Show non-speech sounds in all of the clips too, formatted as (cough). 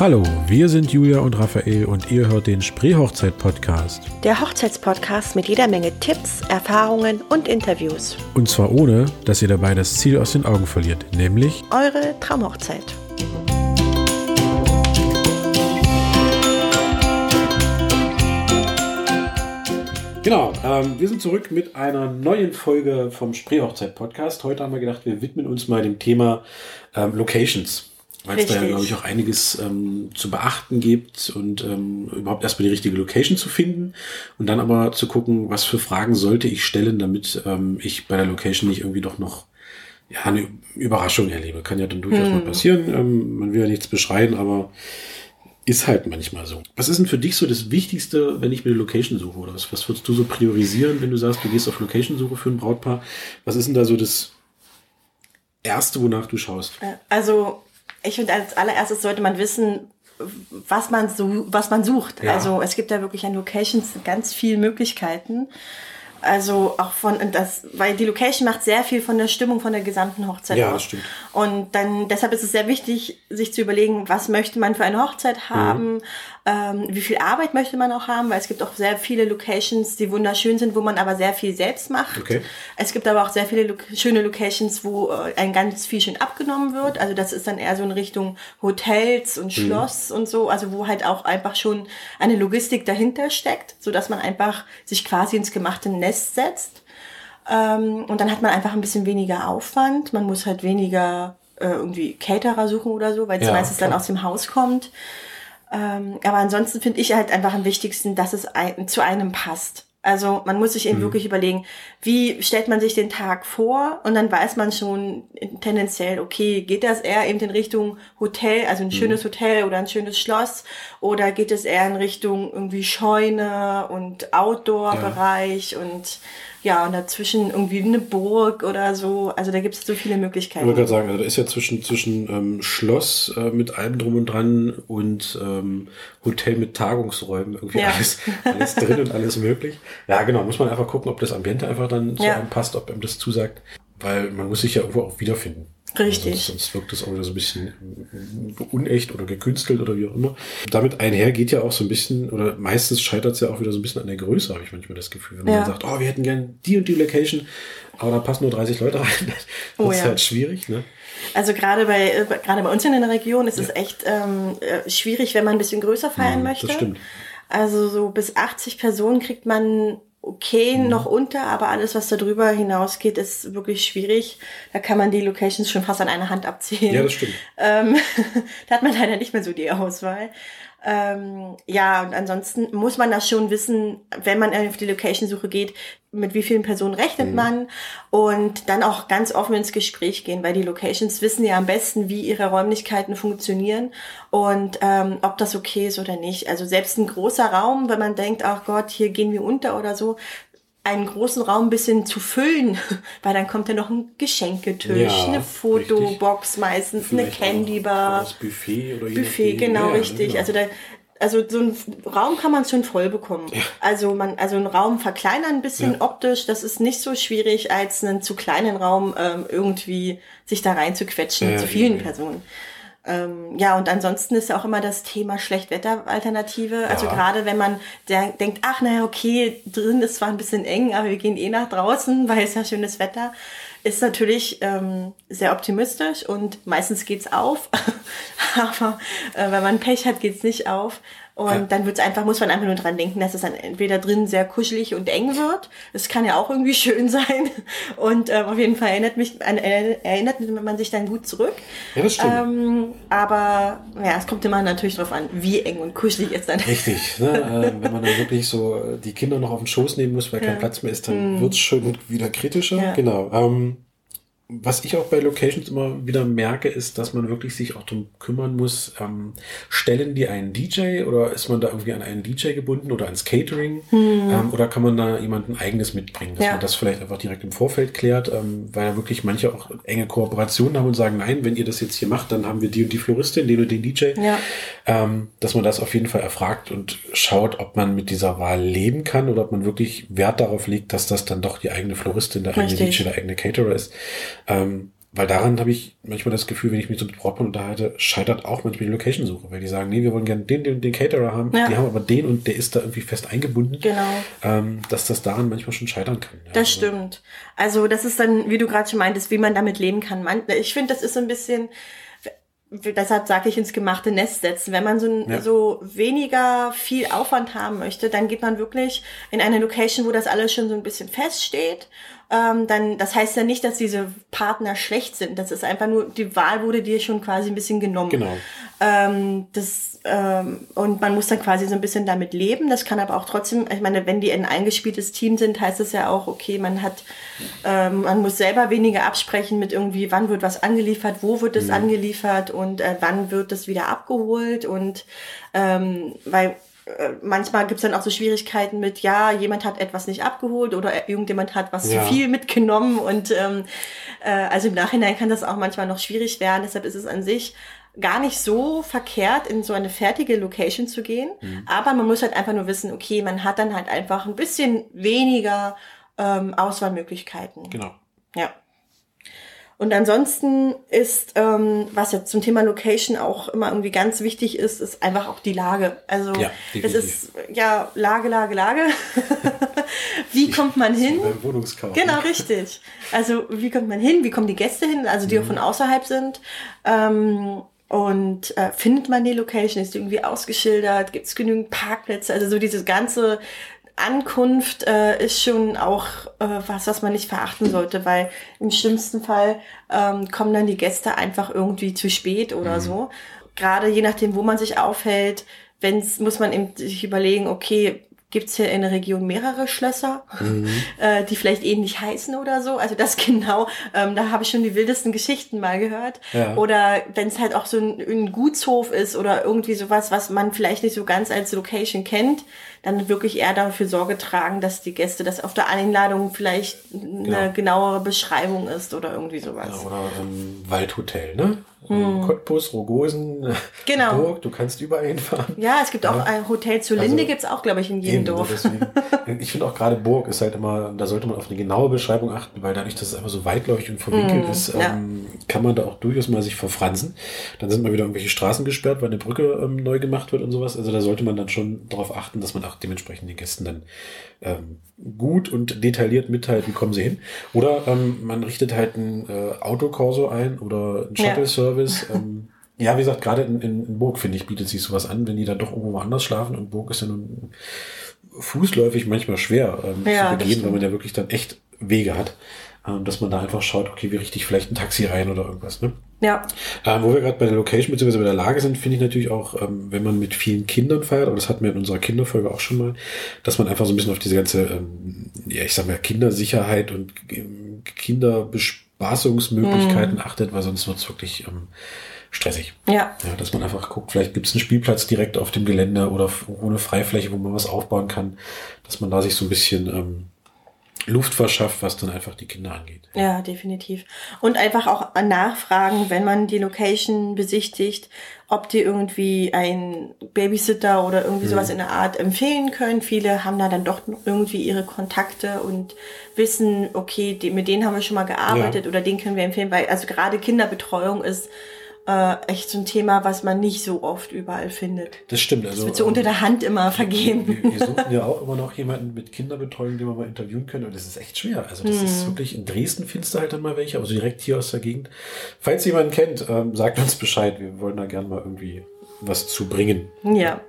Hallo, wir sind Julia und Raphael und ihr hört den Spreehochzeit-Podcast. Der Hochzeitspodcast mit jeder Menge Tipps, Erfahrungen und Interviews. Und zwar ohne, dass ihr dabei das Ziel aus den Augen verliert, nämlich Eure Traumhochzeit. Genau, ähm, wir sind zurück mit einer neuen Folge vom Spreehochzeit-Podcast. Heute haben wir gedacht, wir widmen uns mal dem Thema ähm, Locations. Weil es da ja, glaube ich, auch einiges ähm, zu beachten gibt und ähm, überhaupt erstmal die richtige Location zu finden und dann aber zu gucken, was für Fragen sollte ich stellen, damit ähm, ich bei der Location nicht irgendwie doch noch ja, eine Überraschung erlebe. Kann ja dann durchaus hm. mal passieren. Ähm, man will ja nichts beschreien, aber ist halt manchmal so. Was ist denn für dich so das Wichtigste, wenn ich mir eine Location suche? Oder was, was würdest du so priorisieren, wenn du sagst, du gehst auf Location-Suche für ein Brautpaar? Was ist denn da so das Erste, wonach du schaust? Äh, also, ich finde, als allererstes sollte man wissen, was man, so, was man sucht. Ja. Also, es gibt ja wirklich an Locations ganz viele Möglichkeiten. Also auch von das, weil die Location macht sehr viel von der Stimmung von der gesamten Hochzeit ja, aus. Stimmt. Und dann deshalb ist es sehr wichtig, sich zu überlegen, was möchte man für eine Hochzeit haben, mhm ähm, wie viel Arbeit möchte man auch haben, weil es gibt auch sehr viele Locations, die wunderschön sind, wo man aber sehr viel selbst macht. Okay. Es gibt aber auch sehr viele lo schöne Locations, wo äh, ein ganz viel schön abgenommen wird. Also das ist dann eher so in Richtung Hotels und mhm. Schloss mhm. und so, also wo halt auch einfach schon eine Logistik dahinter steckt, so dass man einfach sich quasi ins gemachte Nest setzt. Ähm, und dann hat man einfach ein bisschen weniger Aufwand. Man muss halt weniger äh, irgendwie Caterer suchen oder so, weil es ja, meistens klar. dann aus dem Haus kommt. Ähm, aber ansonsten finde ich halt einfach am wichtigsten, dass es ein, zu einem passt. Also man muss sich eben mhm. wirklich überlegen, wie stellt man sich den Tag vor und dann weiß man schon tendenziell, okay, geht das eher eben in Richtung Hotel, also ein mhm. schönes Hotel oder ein schönes Schloss oder geht es eher in Richtung irgendwie Scheune und Outdoor-Bereich ja. und ja, und dazwischen irgendwie eine Burg oder so. Also da gibt es so viele Möglichkeiten. Ich wollte gerade sagen, also da ist ja zwischen, zwischen ähm, Schloss äh, mit allem drum und dran und ähm, Hotel mit Tagungsräumen irgendwie ja. alles, alles drin und alles möglich. Ja, genau, muss man einfach gucken, ob das Ambiente einfach dann zu ja. einem passt, ob einem das zusagt. Weil man muss sich ja irgendwo auch wiederfinden. Richtig. Also sonst, wirkt das auch wieder so ein bisschen unecht oder gekünstelt oder wie auch immer. Damit einher geht ja auch so ein bisschen, oder meistens scheitert es ja auch wieder so ein bisschen an der Größe, habe ich manchmal das Gefühl. Wenn ja. man sagt, oh, wir hätten gern die und die Location, aber da passen nur 30 Leute rein. (laughs) Das oh, ist ja. halt schwierig, ne? Also gerade bei, äh, gerade bei uns in der Region ist ja. es echt ähm, äh, schwierig, wenn man ein bisschen größer feiern ja, möchte. Das stimmt. Also so bis 80 Personen kriegt man okay mhm. noch unter, aber alles, was darüber hinausgeht, ist wirklich schwierig. Da kann man die Locations schon fast an einer Hand abzählen. Ja, das stimmt. Ähm, (laughs) da hat man leider nicht mehr so die Auswahl. Ähm, ja, und ansonsten muss man das schon wissen, wenn man auf die Location-Suche geht, mit wie vielen Personen rechnet mhm. man und dann auch ganz offen ins Gespräch gehen, weil die Locations wissen ja am besten, wie ihre Räumlichkeiten funktionieren und ähm, ob das okay ist oder nicht. Also selbst ein großer Raum, wenn man denkt, ach Gott, hier gehen wir unter oder so, einen großen Raum ein bisschen zu füllen, (laughs) weil dann kommt ja noch ein Geschenketisch, ja, eine Fotobox richtig. meistens, Vielleicht eine Candybar. Das Buffet oder Buffet, genau, ja, richtig. Genau. Also da, also so ein Raum kann man schon voll bekommen. Ja. Also man, also einen Raum verkleinern ein bisschen ja. optisch, das ist nicht so schwierig, als einen zu kleinen Raum ähm, irgendwie sich da rein zu quetschen ja, zu vielen Personen. Ähm, ja, und ansonsten ist ja auch immer das Thema Schlechtwetteralternative. Ja. Also gerade wenn man der, denkt, ach naja, okay, drin ist zwar ein bisschen eng, aber wir gehen eh nach draußen, (laughs) weil es ja schönes Wetter ist natürlich ähm, sehr optimistisch und meistens geht's auf. (laughs) aber äh, wenn man Pech hat, geht's nicht auf. Und ja. dann wird's einfach, muss man einfach nur dran denken, dass es dann entweder drin sehr kuschelig und eng wird. Das kann ja auch irgendwie (laughs) schön sein. Und ähm, auf jeden Fall erinnert mich, an, äh, erinnert man sich dann gut zurück. Ja, das stimmt. Ähm, aber ja, es kommt immer natürlich darauf an, wie eng und kuschelig es dann ist. Richtig. Ne? (laughs) äh, wenn man dann wirklich so die Kinder noch auf den Schoß nehmen muss, weil ja. kein Platz mehr ist, dann mhm. wird's schon wieder kritischer. Ja. Genau. Ähm, was ich auch bei Locations immer wieder merke, ist, dass man wirklich sich auch darum kümmern muss, ähm, stellen die einen DJ oder ist man da irgendwie an einen DJ gebunden oder ans Catering hm. ähm, oder kann man da jemanden eigenes mitbringen, dass ja. man das vielleicht einfach direkt im Vorfeld klärt, ähm, weil ja wirklich manche auch enge Kooperationen haben und sagen, nein, wenn ihr das jetzt hier macht, dann haben wir die und die Floristin, den und den DJ, ja. ähm, dass man das auf jeden Fall erfragt und schaut, ob man mit dieser Wahl leben kann oder ob man wirklich Wert darauf legt, dass das dann doch die eigene Floristin, der Richtig. eigene DJ, der eigene Caterer ist. Ähm, weil daran habe ich manchmal das Gefühl, wenn ich mich so mit Brautpaaren unterhalte, scheitert auch manchmal die Location-Suche, weil die sagen, nee, wir wollen gerne den, den, den Caterer haben, ja. die haben aber den und der ist da irgendwie fest eingebunden. Genau. Ähm, dass das daran manchmal schon scheitern kann. Ja, das also. stimmt. Also das ist dann, wie du gerade schon meintest, wie man damit leben kann. Man, ich finde, das ist so ein bisschen, deshalb sage ich ins gemachte Nest setzen. Wenn man so, ja. so weniger viel Aufwand haben möchte, dann geht man wirklich in eine Location, wo das alles schon so ein bisschen feststeht ähm, dann, das heißt ja nicht, dass diese Partner schlecht sind. Das ist einfach nur, die Wahl wurde dir schon quasi ein bisschen genommen. Genau. Ähm, das, ähm, und man muss dann quasi so ein bisschen damit leben. Das kann aber auch trotzdem, ich meine, wenn die ein eingespieltes Team sind, heißt es ja auch, okay, man hat, ähm, man muss selber weniger absprechen mit irgendwie, wann wird was angeliefert, wo wird es mhm. angeliefert und äh, wann wird es wieder abgeholt und ähm, weil äh, manchmal gibt's dann auch so Schwierigkeiten mit, ja, jemand hat etwas nicht abgeholt oder irgendjemand hat was ja. zu viel mitgenommen und ähm, äh, also im Nachhinein kann das auch manchmal noch schwierig werden. Deshalb ist es an sich gar nicht so verkehrt, in so eine fertige Location zu gehen. Mhm. Aber man muss halt einfach nur wissen, okay, man hat dann halt einfach ein bisschen weniger ähm, Auswahlmöglichkeiten. Genau. Ja. Und ansonsten ist, ähm, was jetzt zum Thema Location auch immer irgendwie ganz wichtig ist, ist einfach auch die Lage. Also ja, es ist ja Lage, Lage, Lage. (laughs) wie kommt man hin? Wohnungskauf. Genau, richtig. Also wie kommt man hin? Wie kommen die Gäste hin? Also die mhm. auch von außerhalb sind. Ähm, und äh, findet man die Location? Ist die irgendwie ausgeschildert? Gibt es genügend Parkplätze? Also so dieses ganze Ankunft äh, ist schon auch äh, was, was man nicht verachten sollte, weil im schlimmsten Fall ähm, kommen dann die Gäste einfach irgendwie zu spät oder mhm. so. Gerade je nachdem, wo man sich aufhält, wenn's, muss man eben sich überlegen, okay, Gibt es hier in der Region mehrere Schlösser, mhm. (laughs) äh, die vielleicht ähnlich heißen oder so? Also das (laughs) genau, ähm, da habe ich schon die wildesten Geschichten mal gehört. Ja. Oder wenn es halt auch so ein, ein, Gutshof ist oder irgendwie sowas, was man vielleicht nicht so ganz als Location kennt, dann wirklich eher dafür Sorge tragen, dass die Gäste, dass auf der Einladung vielleicht eine genau. genauere Beschreibung ist oder irgendwie sowas. Ja, oder ein Waldhotel, ne? Hm. Cottbus, Rogosen, (laughs) genau. Burg, du kannst überall hinfahren. Ja, es gibt ja. auch ein Hotel zur Linde, also, gibt's auch, glaube ich, in jedem eben, Dorf. Deswegen, (laughs) ich finde auch gerade Burg ist halt immer, da sollte man auf eine genaue Beschreibung achten, weil dadurch, dass es einfach so weitläufig und verwinkelt hm, ist, ja. ähm, kann man da auch durchaus mal sich verfransen. Dann sind mal wieder irgendwelche Straßen gesperrt, weil eine Brücke ähm, neu gemacht wird und sowas. Also da sollte man dann schon darauf achten, dass man auch dementsprechend den Gästen dann ähm, gut und detailliert mitteilt, wie kommen sie hin. Oder ähm, man richtet halt ein äh, Autokorso ein oder ein Shuttle-Service. Ja. Ähm, (laughs) ja, wie gesagt, gerade in, in, in Burg, finde ich, bietet sich sowas an, wenn die dann doch irgendwo woanders schlafen. Und Burg ist ja nun fußläufig manchmal schwer ähm, ja, zu begehen, weil man ja wirklich dann echt Wege hat. Ähm, dass man da einfach schaut, okay, wie richtig vielleicht ein Taxi rein oder irgendwas. Ne? Ja. Ähm, wo wir gerade bei der Location bzw. bei der Lage sind, finde ich natürlich auch, ähm, wenn man mit vielen Kindern feiert, aber das hatten wir in unserer Kinderfolge auch schon mal, dass man einfach so ein bisschen auf diese ganze, ähm, ja, ich sag mal, Kindersicherheit und ähm, Kinderbespaßungsmöglichkeiten mhm. achtet, weil sonst wird es wirklich ähm, stressig. Ja. ja. Dass man einfach guckt, vielleicht gibt es einen Spielplatz direkt auf dem Gelände oder ohne Freifläche, wo man was aufbauen kann, dass man da sich so ein bisschen ähm, Luft verschafft, was dann einfach die Kinder angeht. Ja, definitiv. Und einfach auch nachfragen, wenn man die Location besichtigt, ob die irgendwie ein Babysitter oder irgendwie mhm. sowas in der Art empfehlen können. Viele haben da dann doch irgendwie ihre Kontakte und wissen, okay, die, mit denen haben wir schon mal gearbeitet ja. oder den können wir empfehlen, weil also gerade Kinderbetreuung ist äh, echt so ein Thema, was man nicht so oft überall findet. Das stimmt. Also, das wird so unter der Hand immer vergeben. Wir, wir, suchen ja auch immer noch jemanden mit Kinderbetreuung, den wir mal interviewen können. Und das ist echt schwer. Also das hm. ist wirklich, in Dresden findest du halt dann mal welche, also direkt hier aus der Gegend. Falls jemanden kennt, ähm, sagt uns Bescheid. Wir wollen da gerne mal irgendwie was zu bringen. Ja.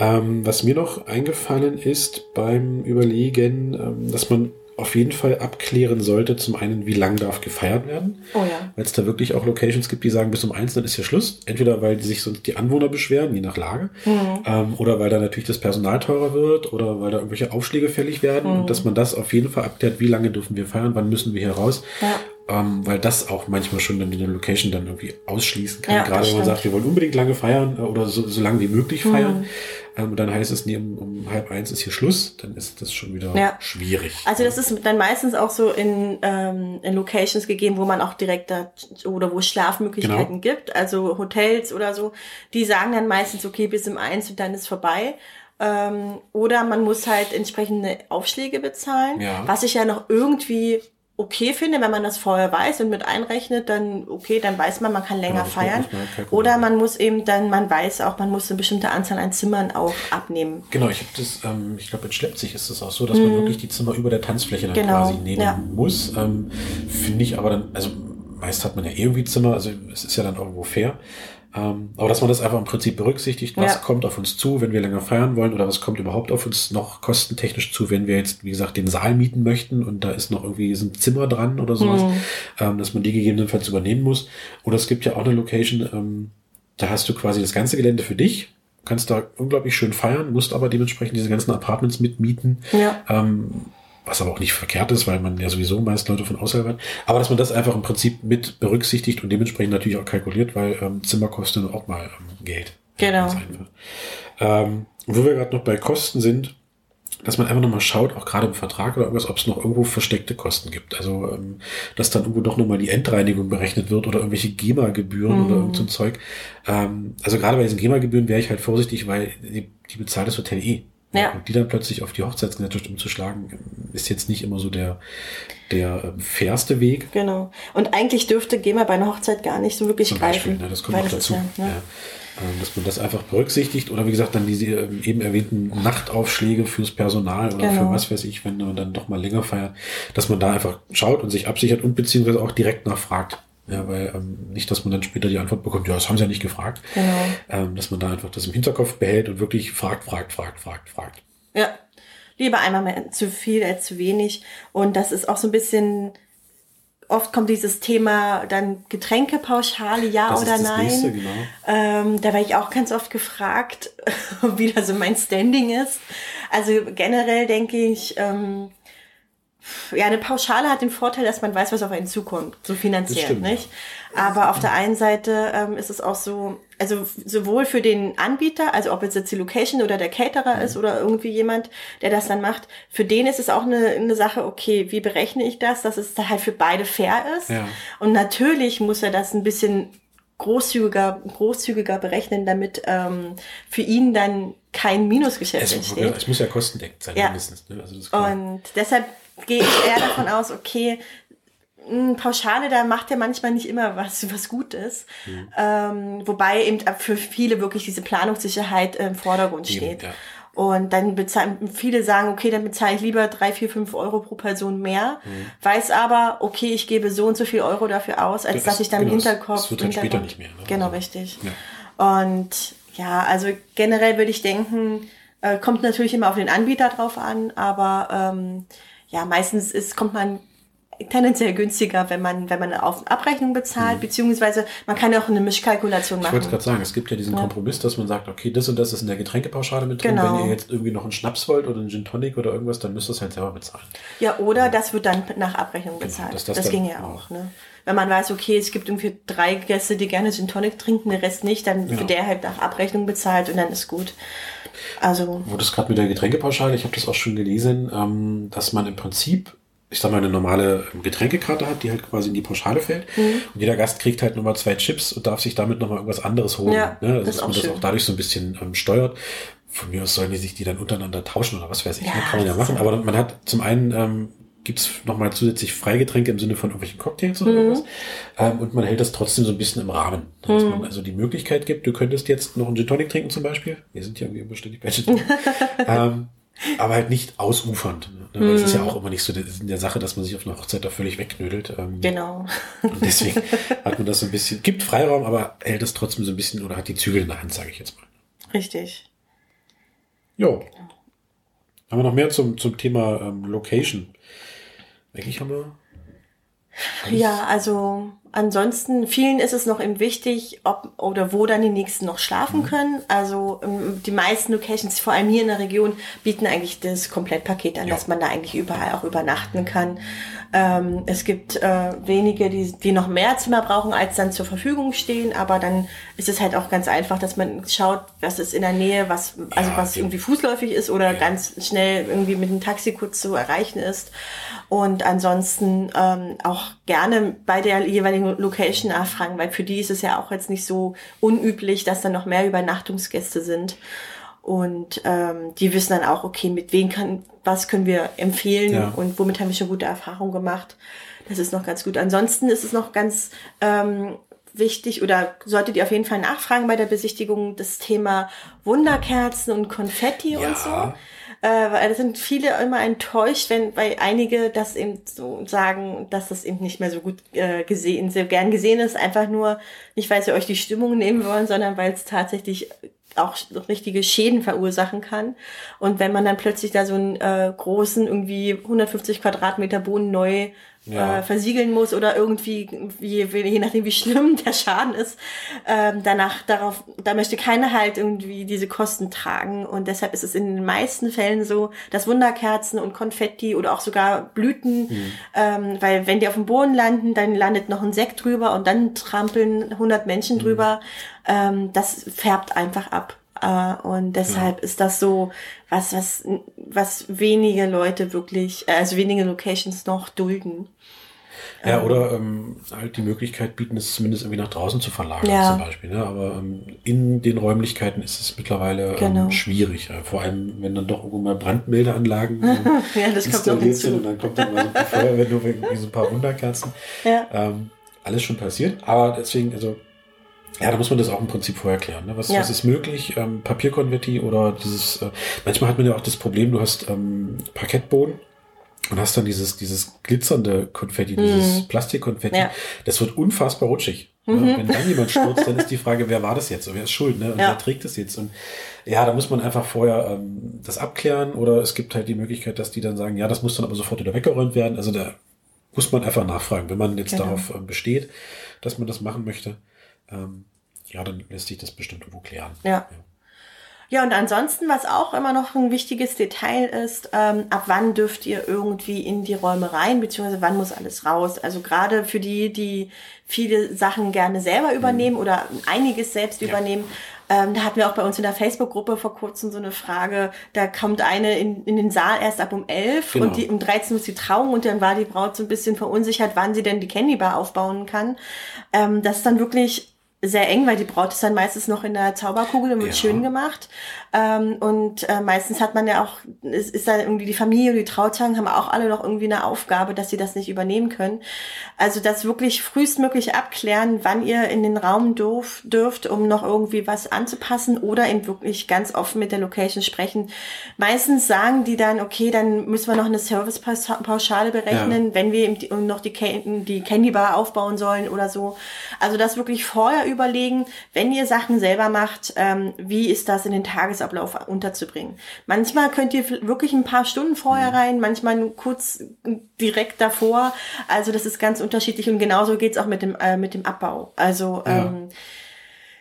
Ähm, was mir noch eingefallen ist beim Überlegen, ähm, dass man auf jeden Fall abklären sollte, zum einen, wie lang darf gefeiert werden. Oh ja. Weil es da wirklich auch Locations gibt, die sagen, bis um eins, dann ist ja Schluss. Entweder weil sich sonst die Anwohner beschweren, je nach Lage, mhm. ähm, oder weil da natürlich das Personal teurer wird, oder weil da irgendwelche Aufschläge fällig werden. Mhm. Und dass man das auf jeden Fall abklärt, wie lange dürfen wir feiern, wann müssen wir hier raus. Ja ähm, weil das auch manchmal schon dann in der Location dann irgendwie ausschließen kann. Ja, Gerade wenn man sagt, wir wollen unbedingt lange feiern äh, oder so, so lange wie möglich feiern. Mhm. Ähm, dann heißt es, nee, um, um, halb eins ist hier Schluss, dann ist das schon wieder ja. schwierig. Also das ist dann meistens auch so in, ähm, in Locations gegeben, wo man auch direkt da oder wo es Schlafmöglichkeiten genau. gibt, also Hotels oder so, die sagen dann meistens, okay, bis um eins und dann ist vorbei. Ähm, oder man muss halt entsprechende Aufschläge bezahlen, ja. was ich ja noch irgendwie okay finde, wenn man das vorher weiß und mit einrechnet, dann okay, dann weiß man, man kann länger ja, feiern. Oder man muss eben dann, man weiß auch, man muss eine bestimmte Anzahl an Zimmern auch abnehmen. Genau, ich habe das, ähm, ich glaube, in Schleppzig ist es auch so, dass man mhm. wirklich die Zimmer über der Tanzfläche dann genau. quasi nehmen ja. muss. Ähm, finde ich aber dann, also meist hat man ja irgendwie Zimmer, also es ist ja dann irgendwo fair. Ähm, aber dass man das einfach im Prinzip berücksichtigt, was ja. kommt auf uns zu, wenn wir länger feiern wollen oder was kommt überhaupt auf uns noch kostentechnisch zu, wenn wir jetzt, wie gesagt, den Saal mieten möchten und da ist noch irgendwie ein Zimmer dran oder sowas, mhm. ähm, dass man die gegebenenfalls übernehmen muss. Oder es gibt ja auch eine Location, ähm, da hast du quasi das ganze Gelände für dich, kannst da unglaublich schön feiern, musst aber dementsprechend diese ganzen Apartments mitmieten. Ja. Ähm, was aber auch nicht verkehrt ist, weil man ja sowieso meist Leute von außerhalb hat. Aber dass man das einfach im Prinzip mit berücksichtigt und dementsprechend natürlich auch kalkuliert, weil ähm, Zimmer kosten auch mal ähm, Geld. Genau. Ähm, wo wir gerade noch bei Kosten sind, dass man einfach nochmal schaut, auch gerade im Vertrag oder irgendwas, ob es noch irgendwo versteckte Kosten gibt. Also, ähm, dass dann irgendwo doch nochmal die Endreinigung berechnet wird oder irgendwelche GEMA-Gebühren mhm. oder irgend so ein Zeug. Ähm, also gerade bei diesen GEMA-Gebühren wäre ich halt vorsichtig, weil die, die bezahlt das Hotel eh. Ja. Und die dann plötzlich auf die Hochzeitsgesellschaft umzuschlagen, ist jetzt nicht immer so der, der ähm, fairste Weg. Genau. Und eigentlich dürfte GEMA bei einer Hochzeit gar nicht so wirklich Zum Beispiel, greifen. Ne, das kommt auch dazu. Ja, ja. Ähm, dass man das einfach berücksichtigt oder wie gesagt dann diese ähm, eben erwähnten Nachtaufschläge fürs Personal oder genau. für was weiß ich, wenn man dann doch mal länger feiert, dass man da einfach schaut und sich absichert und beziehungsweise auch direkt nachfragt. Ja, weil ähm, nicht, dass man dann später die Antwort bekommt, ja, das haben sie ja nicht gefragt. Genau. Ähm, dass man da einfach das im Hinterkopf behält und wirklich fragt, fragt, fragt, fragt, fragt. Ja. Lieber einmal mehr zu viel als zu wenig. Und das ist auch so ein bisschen, oft kommt dieses Thema dann Getränkepauschale, ja das oder nein. Nächste, genau. ähm, da werde ich auch ganz oft gefragt, (laughs) wie da so mein Standing ist. Also generell denke ich, ähm, ja, eine Pauschale hat den Vorteil, dass man weiß, was auf einen zukommt, so finanziell, nicht? Aber auf der einen Seite ähm, ist es auch so, also sowohl für den Anbieter, also ob es jetzt die Location oder der Caterer mhm. ist oder irgendwie jemand, der das dann macht, für den ist es auch eine, eine Sache, okay, wie berechne ich das, dass es da halt für beide fair ist. Ja. Und natürlich muss er das ein bisschen großzügiger, großzügiger berechnen, damit ähm, für ihn dann kein Minusgeschäft es, entsteht. Es muss ja kostendeckend sein, ja. mindestens. Ne? Also Und deshalb gehe ich eher davon aus, okay, Pauschale, da macht er manchmal nicht immer was, was gut ist. Mhm. Ähm, wobei eben für viele wirklich diese Planungssicherheit im Vordergrund steht. Ja. Und dann bezahlen, viele sagen, okay, dann bezahle ich lieber drei, vier, fünf Euro pro Person mehr, mhm. weiß aber, okay, ich gebe so und so viel Euro dafür aus, als das, dass ich dann genau, im Hinterkopf. Das wird dann später nicht mehr. Ne? Genau, also, richtig. Ja. Und ja, also generell würde ich denken, äh, kommt natürlich immer auf den Anbieter drauf an, aber ähm, ja, meistens ist, kommt man tendenziell günstiger, wenn man, wenn man auf Abrechnung bezahlt, mhm. beziehungsweise man kann ja auch eine Mischkalkulation machen. Ich wollte gerade sagen, es gibt ja diesen ja. Kompromiss, dass man sagt, okay, das und das ist in der Getränkepauschale mit drin. Genau. Wenn ihr jetzt irgendwie noch einen Schnaps wollt oder einen Gin Tonic oder irgendwas, dann müsst ihr es halt selber bezahlen. Ja, oder ja. das wird dann nach Abrechnung genau, bezahlt. Genau, das, das ging ja auch. Ne? Wenn man weiß, okay, es gibt irgendwie drei Gäste, die gerne Gin Tonic trinken, der Rest nicht, dann ja. wird der halt nach Abrechnung bezahlt und dann ist gut. Also. Wo das gerade mit der Getränkepauschale, ich habe das auch schon gelesen, ähm, dass man im Prinzip ich sag mal, eine normale Getränkekarte hat, die halt quasi in die Pauschale fällt. Mhm. Und jeder Gast kriegt halt nochmal zwei Chips und darf sich damit nochmal irgendwas anderes holen. Ja, ne? also, das dass man das auch dadurch so ein bisschen ähm, steuert. Von mir aus sollen die sich die dann untereinander tauschen oder was weiß ich. Ja, ne? Kann man ja machen. Aber man hat zum einen ähm, gibt es nochmal zusätzlich Freigetränke im Sinne von irgendwelchen Cocktails oder mhm. was. Ähm, und man hält das trotzdem so ein bisschen im Rahmen. Dass mhm. man also die Möglichkeit gibt, du könntest jetzt noch einen Gin Tonic trinken zum Beispiel. Wir sind ja irgendwie überständig bei Gin (laughs) ähm, aber halt nicht ausufernd. Ne? Weil es ist ja mhm. auch immer nicht so in der Sache, dass man sich auf einer Hochzeit da völlig wegknödelt. Ähm, genau. Und deswegen hat man das so ein bisschen, gibt Freiraum, aber hält es trotzdem so ein bisschen oder hat die Zügel in der Hand, sage ich jetzt mal. Richtig. Jo. Haben wir noch mehr zum, zum Thema ähm, Location? Eigentlich haben wir. Ja, also Ansonsten, vielen ist es noch eben wichtig, ob oder wo dann die Nächsten noch schlafen mhm. können. Also ähm, die meisten Locations, vor allem hier in der Region, bieten eigentlich das Komplettpaket an, ja. dass man da eigentlich überall auch übernachten kann. Ähm, es gibt äh, wenige, die, die noch mehr Zimmer brauchen, als dann zur Verfügung stehen, aber dann ist es halt auch ganz einfach, dass man schaut, was ist in der Nähe, was, also was irgendwie fußläufig ist oder ja. ganz schnell irgendwie mit dem Taxi kurz zu erreichen ist. Und ansonsten ähm, auch gerne bei der jeweiligen Location nachfragen, weil für die ist es ja auch jetzt nicht so unüblich, dass da noch mehr Übernachtungsgäste sind. Und ähm, die wissen dann auch, okay, mit wem kann, was können wir empfehlen ja. und womit haben wir schon gute Erfahrungen gemacht. Das ist noch ganz gut. Ansonsten ist es noch ganz ähm, wichtig oder solltet ihr auf jeden Fall nachfragen bei der Besichtigung das Thema Wunderkerzen und Konfetti ja. und so. Äh, weil da sind viele immer enttäuscht, wenn weil einige das eben so sagen, dass das eben nicht mehr so gut äh, gesehen, so gern gesehen ist. Einfach nur nicht, weil sie euch die Stimmung nehmen wollen, sondern weil es tatsächlich auch richtige Schäden verursachen kann. Und wenn man dann plötzlich da so einen äh, großen, irgendwie 150 Quadratmeter Boden neu ja. äh, versiegeln muss oder irgendwie, wie, je nachdem wie schlimm (laughs) der Schaden ist, ähm, danach darauf, da möchte keiner halt irgendwie diese Kosten tragen und deshalb ist es in den meisten Fällen so, dass Wunderkerzen und Konfetti oder auch sogar Blüten, mhm. ähm, weil wenn die auf dem Boden landen, dann landet noch ein Sekt drüber und dann trampeln 100 Menschen mhm. drüber, ähm, das färbt einfach ab. Uh, und deshalb ja. ist das so was, was, was wenige Leute wirklich, also wenige Locations noch dulden. Ja, ähm. oder ähm, halt die Möglichkeit bieten, es zumindest irgendwie nach draußen zu verlagern ja. zum Beispiel. Ne? Aber ähm, in den Räumlichkeiten ist es mittlerweile ähm, genau. ähm, schwierig. Ja, vor allem, wenn dann doch irgendwo mal Brandmeldeanlagen (laughs) ja, das installiert sind und dann kommt dann mal so ein (laughs) Feuerwehr nur wegen so ein paar Wunderkerzen. Ja. Ähm, alles schon passiert. Aber deswegen, also ja, da muss man das auch im Prinzip vorher klären. Ne? Was, ja. was ist möglich? Ähm, Papierkonverti oder dieses, äh, manchmal hat man ja auch das Problem, du hast ähm, Parkettboden und hast dann dieses, dieses glitzernde Konfetti, mhm. dieses Plastikkonfetti. Ja. Das wird unfassbar rutschig. Ne? Mhm. Wenn dann jemand stürzt, dann ist die (laughs) Frage, wer war das jetzt? Oder wer ist schuld? Ne? Und ja. wer trägt das jetzt? Und ja, da muss man einfach vorher ähm, das abklären oder es gibt halt die Möglichkeit, dass die dann sagen, ja, das muss dann aber sofort wieder weggeräumt werden. Also da muss man einfach nachfragen, wenn man jetzt genau. darauf ähm, besteht, dass man das machen möchte. Ähm, ja, dann lässt sich das bestimmt irgendwo klären. ja. ja. Ja, und ansonsten, was auch immer noch ein wichtiges Detail ist, ähm, ab wann dürft ihr irgendwie in die Räume rein, beziehungsweise wann muss alles raus? Also gerade für die, die viele Sachen gerne selber übernehmen mhm. oder einiges selbst ja. übernehmen, ähm, da hatten wir auch bei uns in der Facebook-Gruppe vor kurzem so eine Frage, da kommt eine in, in den Saal erst ab um 11 genau. und die, um 13 ist die Trauung und dann war die Braut so ein bisschen verunsichert, wann sie denn die Candy Bar aufbauen kann. Ähm, das ist dann wirklich sehr eng, weil die Braut ist dann meistens noch in der Zauberkugel und wird ja. schön gemacht. Ähm, und äh, meistens hat man ja auch, es ist dann irgendwie die Familie und die Trauzeugen haben auch alle noch irgendwie eine Aufgabe, dass sie das nicht übernehmen können. Also das wirklich frühestmöglich abklären, wann ihr in den Raum dürf, dürft, um noch irgendwie was anzupassen oder eben wirklich ganz offen mit der Location sprechen. Meistens sagen die dann, okay, dann müssen wir noch eine Servicepauschale berechnen, ja. wenn wir eben noch die, die Candy Bar aufbauen sollen oder so. Also das wirklich vorher überlegen, wenn ihr Sachen selber macht, ähm, wie ist das in den Tagesablauf unterzubringen. Manchmal könnt ihr wirklich ein paar Stunden vorher mhm. rein, manchmal nur kurz direkt davor. Also das ist ganz unterschiedlich und genauso geht's auch mit dem, äh, mit dem Abbau. Also ja. ähm,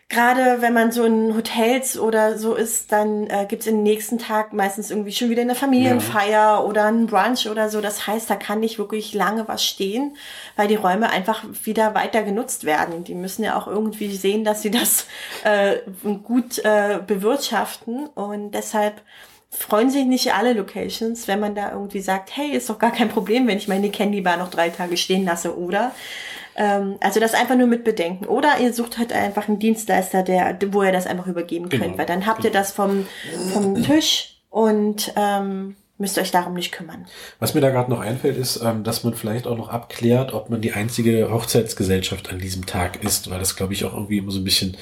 gerade wenn man so in Hotels oder so ist, dann äh, gibt's den nächsten Tag meistens irgendwie schon wieder eine Familienfeier ja. oder ein Brunch oder so. Das heißt, da kann nicht wirklich lange was stehen, weil die Räume einfach wieder weiter genutzt werden. Die müssen ja auch irgendwie sehen, dass sie das äh, gut äh, bewirtschaften und deshalb freuen sich nicht alle Locations, wenn man da irgendwie sagt, hey, ist doch gar kein Problem, wenn ich meine Candy Bar noch drei Tage stehen lasse, oder? Ähm, also das einfach nur mit bedenken. Oder ihr sucht halt einfach einen Dienstleister, der, wo ihr das einfach übergeben genau. könnt, weil dann habt ihr genau. das vom, vom Tisch und ähm, müsst euch darum nicht kümmern. Was mir da gerade noch einfällt, ist, ähm, dass man vielleicht auch noch abklärt, ob man die einzige Hochzeitsgesellschaft an diesem Tag ist, weil das, glaube ich, auch irgendwie immer so ein bisschen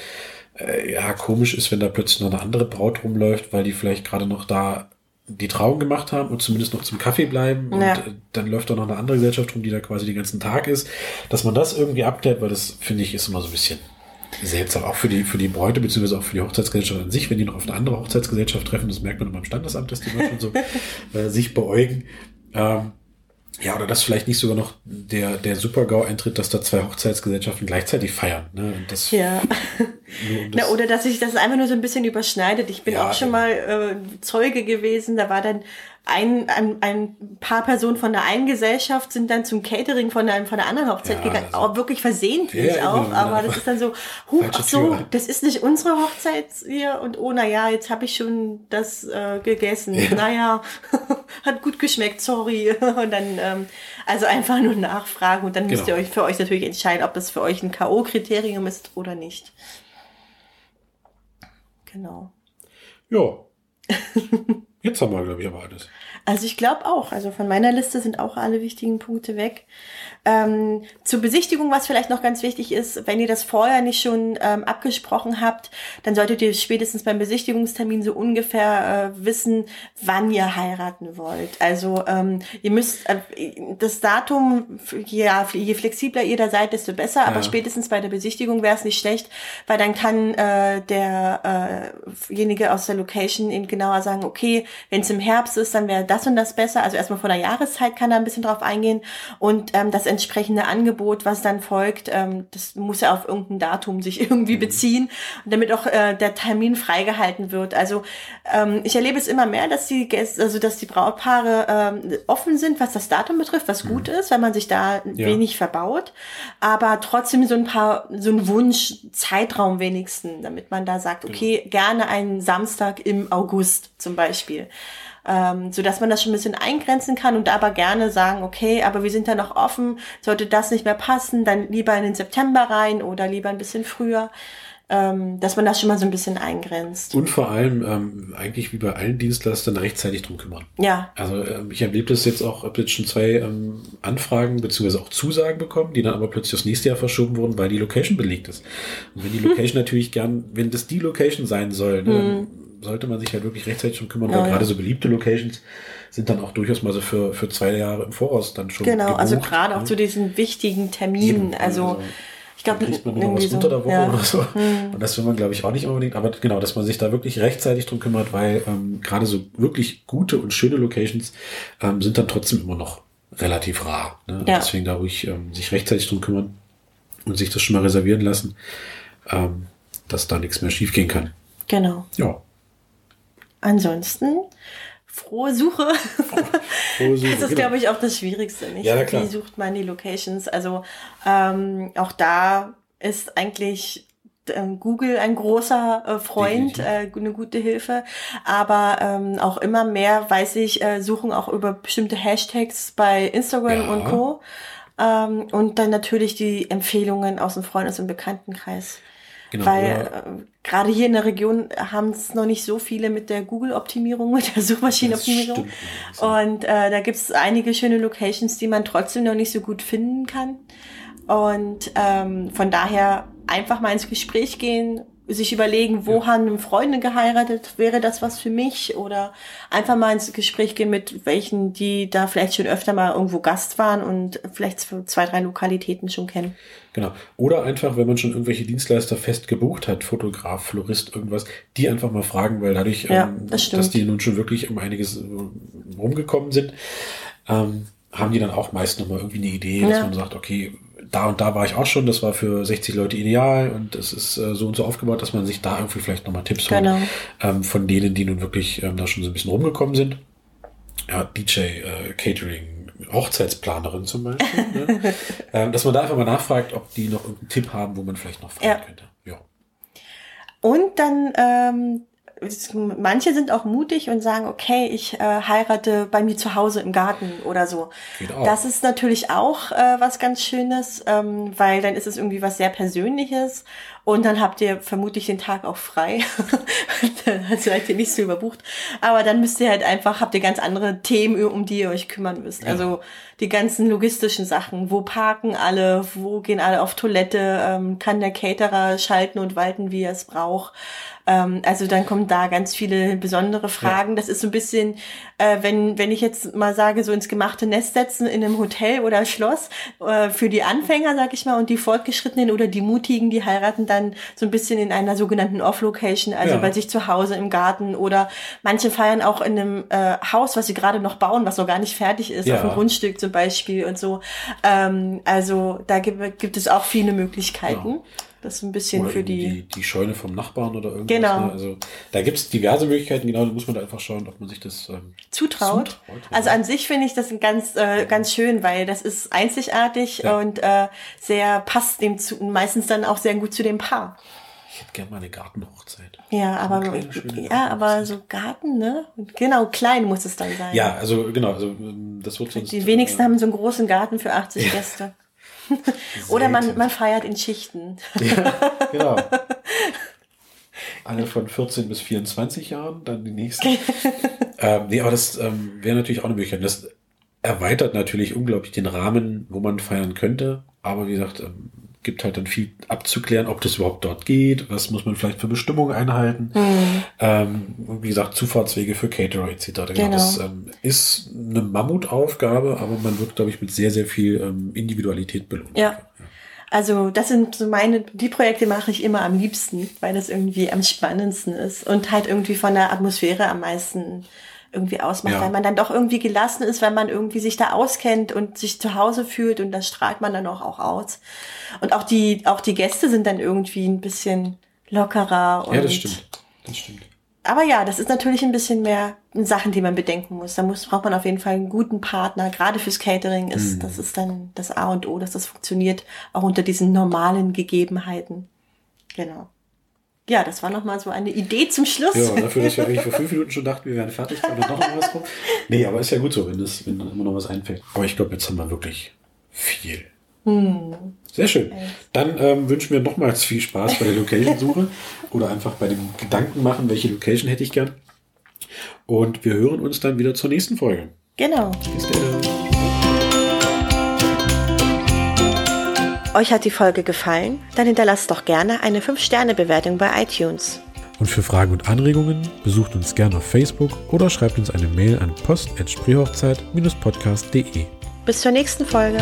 äh, ja komisch ist, wenn da plötzlich noch eine andere Braut rumläuft, weil die vielleicht gerade noch da die Trauung gemacht haben und zumindest noch zum Kaffee bleiben ja. und äh, dann läuft da noch eine andere Gesellschaft rum, die da quasi den ganzen Tag ist, dass man das irgendwie abklärt, weil das finde ich ist immer so ein bisschen seltsam, auch für die, für die Bräute, beziehungsweise auch für die Hochzeitsgesellschaft an sich, wenn die noch auf eine andere Hochzeitsgesellschaft treffen, das merkt man immer im Standesamt, dass die manchmal so (laughs) äh, sich beäugen. Ähm, ja, oder dass vielleicht nicht sogar noch der, der Super-GAU-Eintritt, dass da zwei Hochzeitsgesellschaften gleichzeitig feiern. Ne? Und das, ja. Um (laughs) das Na, oder dass sich das einfach nur so ein bisschen überschneidet. Ich bin ja, auch schon mal äh, Zeuge gewesen, da war dann ein, ein, ein paar Personen von der einen Gesellschaft sind dann zum Catering von der, von der anderen Hochzeit ja, gegangen, also, auch wirklich versehentlich ja, auch, genau, aber das ist dann so, huh, ach so, das ist nicht unsere Hochzeit hier und oh, naja, jetzt habe ich schon das äh, gegessen, ja. naja, (laughs) hat gut geschmeckt, sorry (laughs) und dann, ähm, also einfach nur nachfragen und dann genau. müsst ihr euch für euch natürlich entscheiden, ob das für euch ein K.O.-Kriterium ist oder nicht. Genau. Ja, Jetzt haben wir, glaube ich, aber alles. Also ich glaube auch. Also von meiner Liste sind auch alle wichtigen Punkte weg. Ähm, zur Besichtigung, was vielleicht noch ganz wichtig ist, wenn ihr das vorher nicht schon ähm, abgesprochen habt, dann solltet ihr spätestens beim Besichtigungstermin so ungefähr äh, wissen, wann ihr heiraten wollt. Also ähm, ihr müsst äh, das Datum, ja, je flexibler ihr da seid, desto besser, ja. aber spätestens bei der Besichtigung wäre es nicht schlecht, weil dann kann äh, derjenige äh aus der Location eben genauer sagen, okay, wenn es im Herbst ist, dann wäre das und das besser. Also erstmal von der Jahreszeit kann er ein bisschen drauf eingehen und ähm, das entsprechende Angebot, was dann folgt, ähm, das muss ja auf irgendein Datum sich (laughs) irgendwie mhm. beziehen, damit auch äh, der Termin freigehalten wird. Also ähm, ich erlebe es immer mehr, dass die Gäste, also dass die Brautpaare ähm, offen sind, was das Datum betrifft, was mhm. gut ist, wenn man sich da ja. wenig verbaut, aber trotzdem so ein paar, so ein Wunsch Zeitraum wenigsten, damit man da sagt, genau. okay, gerne einen Samstag im August zum Beispiel ähm, so dass man das schon ein bisschen eingrenzen kann und aber gerne sagen, okay, aber wir sind da noch offen, sollte das nicht mehr passen, dann lieber in den September rein oder lieber ein bisschen früher. Ähm, dass man das schon mal so ein bisschen eingrenzt. Und vor allem ähm, eigentlich wie bei allen Dienstleistern rechtzeitig drum kümmern. Ja. Also ähm, ich erlebe das jetzt auch, habe jetzt schon zwei ähm, Anfragen beziehungsweise auch Zusagen bekommen, die dann aber plötzlich aufs nächste Jahr verschoben wurden, weil die Location belegt ist. Und wenn die Location (laughs) natürlich gern, wenn das die Location sein soll, ne, mhm sollte man sich halt wirklich rechtzeitig schon kümmern, ja, weil ja. gerade so beliebte Locations sind dann auch durchaus mal so für, für zwei Jahre im Voraus dann schon. Genau, gebucht, also gerade auch ne? zu diesen wichtigen Terminen. Eben, also, also ich glaube, kriegt man noch was so, unter der Woche ja. oder so. Hm. Und das will man, glaube ich, auch nicht unbedingt. Aber genau, dass man sich da wirklich rechtzeitig drum kümmert, weil ähm, gerade so wirklich gute und schöne Locations ähm, sind dann trotzdem immer noch relativ rar. Ne? Ja. Deswegen da ruhig ähm, sich rechtzeitig drum kümmern und sich das schon mal reservieren lassen, ähm, dass da nichts mehr schiefgehen kann. Genau. Ja. Ansonsten frohe Suche. (laughs) Frohe Suche das ist, genau. glaube ich, auch das Schwierigste. Nicht? Ja, klar. Wie sucht man die Locations? Also ähm, auch da ist eigentlich ähm, Google ein großer äh, Freund, äh, eine gute Hilfe. Aber ähm, auch immer mehr, weiß ich, äh, suchen auch über bestimmte Hashtags bei Instagram ja. und Co. Ähm, und dann natürlich die Empfehlungen aus dem Freundes- und Bekanntenkreis. Genau, Weil äh, gerade hier in der Region haben es noch nicht so viele mit der Google-Optimierung, mit der Suchmaschinenoptimierung. Und äh, da gibt es einige schöne Locations, die man trotzdem noch nicht so gut finden kann. Und ähm, von daher einfach mal ins Gespräch gehen, sich überlegen, wo ja. haben Freunde geheiratet, wäre das was für mich? Oder einfach mal ins Gespräch gehen mit welchen, die da vielleicht schon öfter mal irgendwo Gast waren und vielleicht zwei, drei Lokalitäten schon kennen. Genau. Oder einfach, wenn man schon irgendwelche Dienstleister fest gebucht hat, Fotograf, Florist, irgendwas, die einfach mal fragen, weil dadurch, ja, ähm, das dass die nun schon wirklich um einiges äh, rumgekommen sind, ähm, haben die dann auch meist nochmal irgendwie eine Idee, dass ja. man sagt, okay, da und da war ich auch schon, das war für 60 Leute ideal und es ist äh, so und so aufgebaut, dass man sich da irgendwie vielleicht nochmal Tipps holt genau. ähm, von denen, die nun wirklich ähm, da schon so ein bisschen rumgekommen sind. Ja, DJ, äh, Catering, Hochzeitsplanerin zum Beispiel. ne? (laughs) ähm, dass man da einfach mal nachfragt, ob die noch irgendeinen Tipp haben, wo man vielleicht noch fragen ja. könnte. Ja. Und dann ähm, manche sind auch mutig und sagen, okay, ich äh, heirate bei mir zu Hause im Garten oder so. Das ist natürlich auch äh, was ganz Schönes, ähm, weil dann ist es irgendwie was sehr Persönliches und dann habt ihr vermutlich den Tag auch frei. (laughs) dann seid ihr nicht so überbucht. Aber dann müsst ihr halt einfach, habt ihr ganz andere Themen, um die ihr euch kümmern müsst. Ja. Also die ganzen logistischen Sachen. Wo parken alle? Wo gehen alle auf Toilette? Ähm, kann der Caterer schalten und walten, wie er es braucht? Ähm, also dann kommen da ganz viele besondere Fragen. Ja. Das ist so ein bisschen, äh, wenn, wenn ich jetzt mal sage, so ins gemachte Nest setzen in einem Hotel oder Schloss, äh, für die Anfänger, sag ich mal, und die Fortgeschrittenen oder die Mutigen, die heiraten dann so ein bisschen in einer sogenannten Off-Location, also ja. bei sich zu Hause im Garten oder manche feiern auch in einem äh, Haus, was sie gerade noch bauen, was noch gar nicht fertig ist, ja. auf dem Grundstück zum Beispiel und so. Ähm, also da gibt, gibt es auch viele Möglichkeiten. Ja. Das ist ein bisschen oder für die, die. Die Scheune vom Nachbarn oder irgendwas. Genau. Ne? Also da gibt es diverse Möglichkeiten, genau, da muss man da einfach schauen, ob man sich das ähm, zutraut. zutraut. Also an sich finde ich das ganz, äh, ganz schön, weil das ist einzigartig ja. und äh, sehr passt dem zu, meistens dann auch sehr gut zu dem Paar. Ich hätte gerne mal eine Gartenhochzeit. Ja, aber kleine, ja, aber so Garten, ne? Genau, klein muss es dann sein. Ja, also genau, also ähm, das wird sonst. Die wenigsten äh, haben so einen großen Garten für 80 Gäste. (laughs) Oder man, man feiert in Schichten. (laughs) Ja, genau. (laughs) alle von 14 bis 24 Jahren, dann die nächsten. ähm, nee, aber das ähm, wäre natürlich auch eine Möglichkeit. Das erweitert natürlich unglaublich den Rahmen, wo man feiern könnte. Aber wie gesagt, ähm, gibt halt dann viel abzuklären, ob das überhaupt dort geht, was muss man vielleicht für Bestimmungen einhalten. Mhm. Ähm, wie gesagt, Zufahrtswege für Caterer etc. Genau. Das ähm, ist eine Mammutaufgabe, aber man wird, glaube ich, mit sehr, sehr viel ähm, Individualität belohnt. Ja. Also das sind so meine, die Projekte mache ich immer am liebsten, weil das irgendwie am spannendsten ist und halt irgendwie von der Atmosphäre am meisten irgendwie ausmacht, ja. weil man dann doch irgendwie gelassen ist, weil man irgendwie sich da auskennt und sich zu Hause fühlt und das strahlt man dann auch, auch aus. Und auch die, auch die Gäste sind dann irgendwie ein bisschen lockerer. ja, das stimmt. Das stimmt. Aber ja, das ist natürlich ein bisschen mehr Sachen, die man bedenken muss. Da muss, braucht man auf jeden Fall einen guten Partner. Gerade fürs Catering ist, mhm. das ist dann das A und O, dass das funktioniert, auch unter diesen normalen Gegebenheiten. Genau. Ja, das war nochmal so eine Idee zum Schluss. Ja, dafür, dass wir eigentlich vor fünf Minuten schon dachten, wir wären fertig, und dann noch was kommt. (laughs) Nee, aber ist ja gut so, wenn, das, wenn dann immer noch was einfällt. Aber ich glaube, jetzt haben wir wirklich viel. Hm. Sehr schön. Dann ähm, wünschen wir nochmals viel Spaß bei der Location-Suche (laughs) oder einfach bei dem Gedanken machen, welche Location hätte ich gern. Und wir hören uns dann wieder zur nächsten Folge. Genau. Bis Euch hat die Folge gefallen? Dann hinterlasst doch gerne eine 5-Sterne-Bewertung bei iTunes. Und für Fragen und Anregungen besucht uns gerne auf Facebook oder schreibt uns eine Mail an post.spreehochzeit-podcast.de. Bis zur nächsten Folge.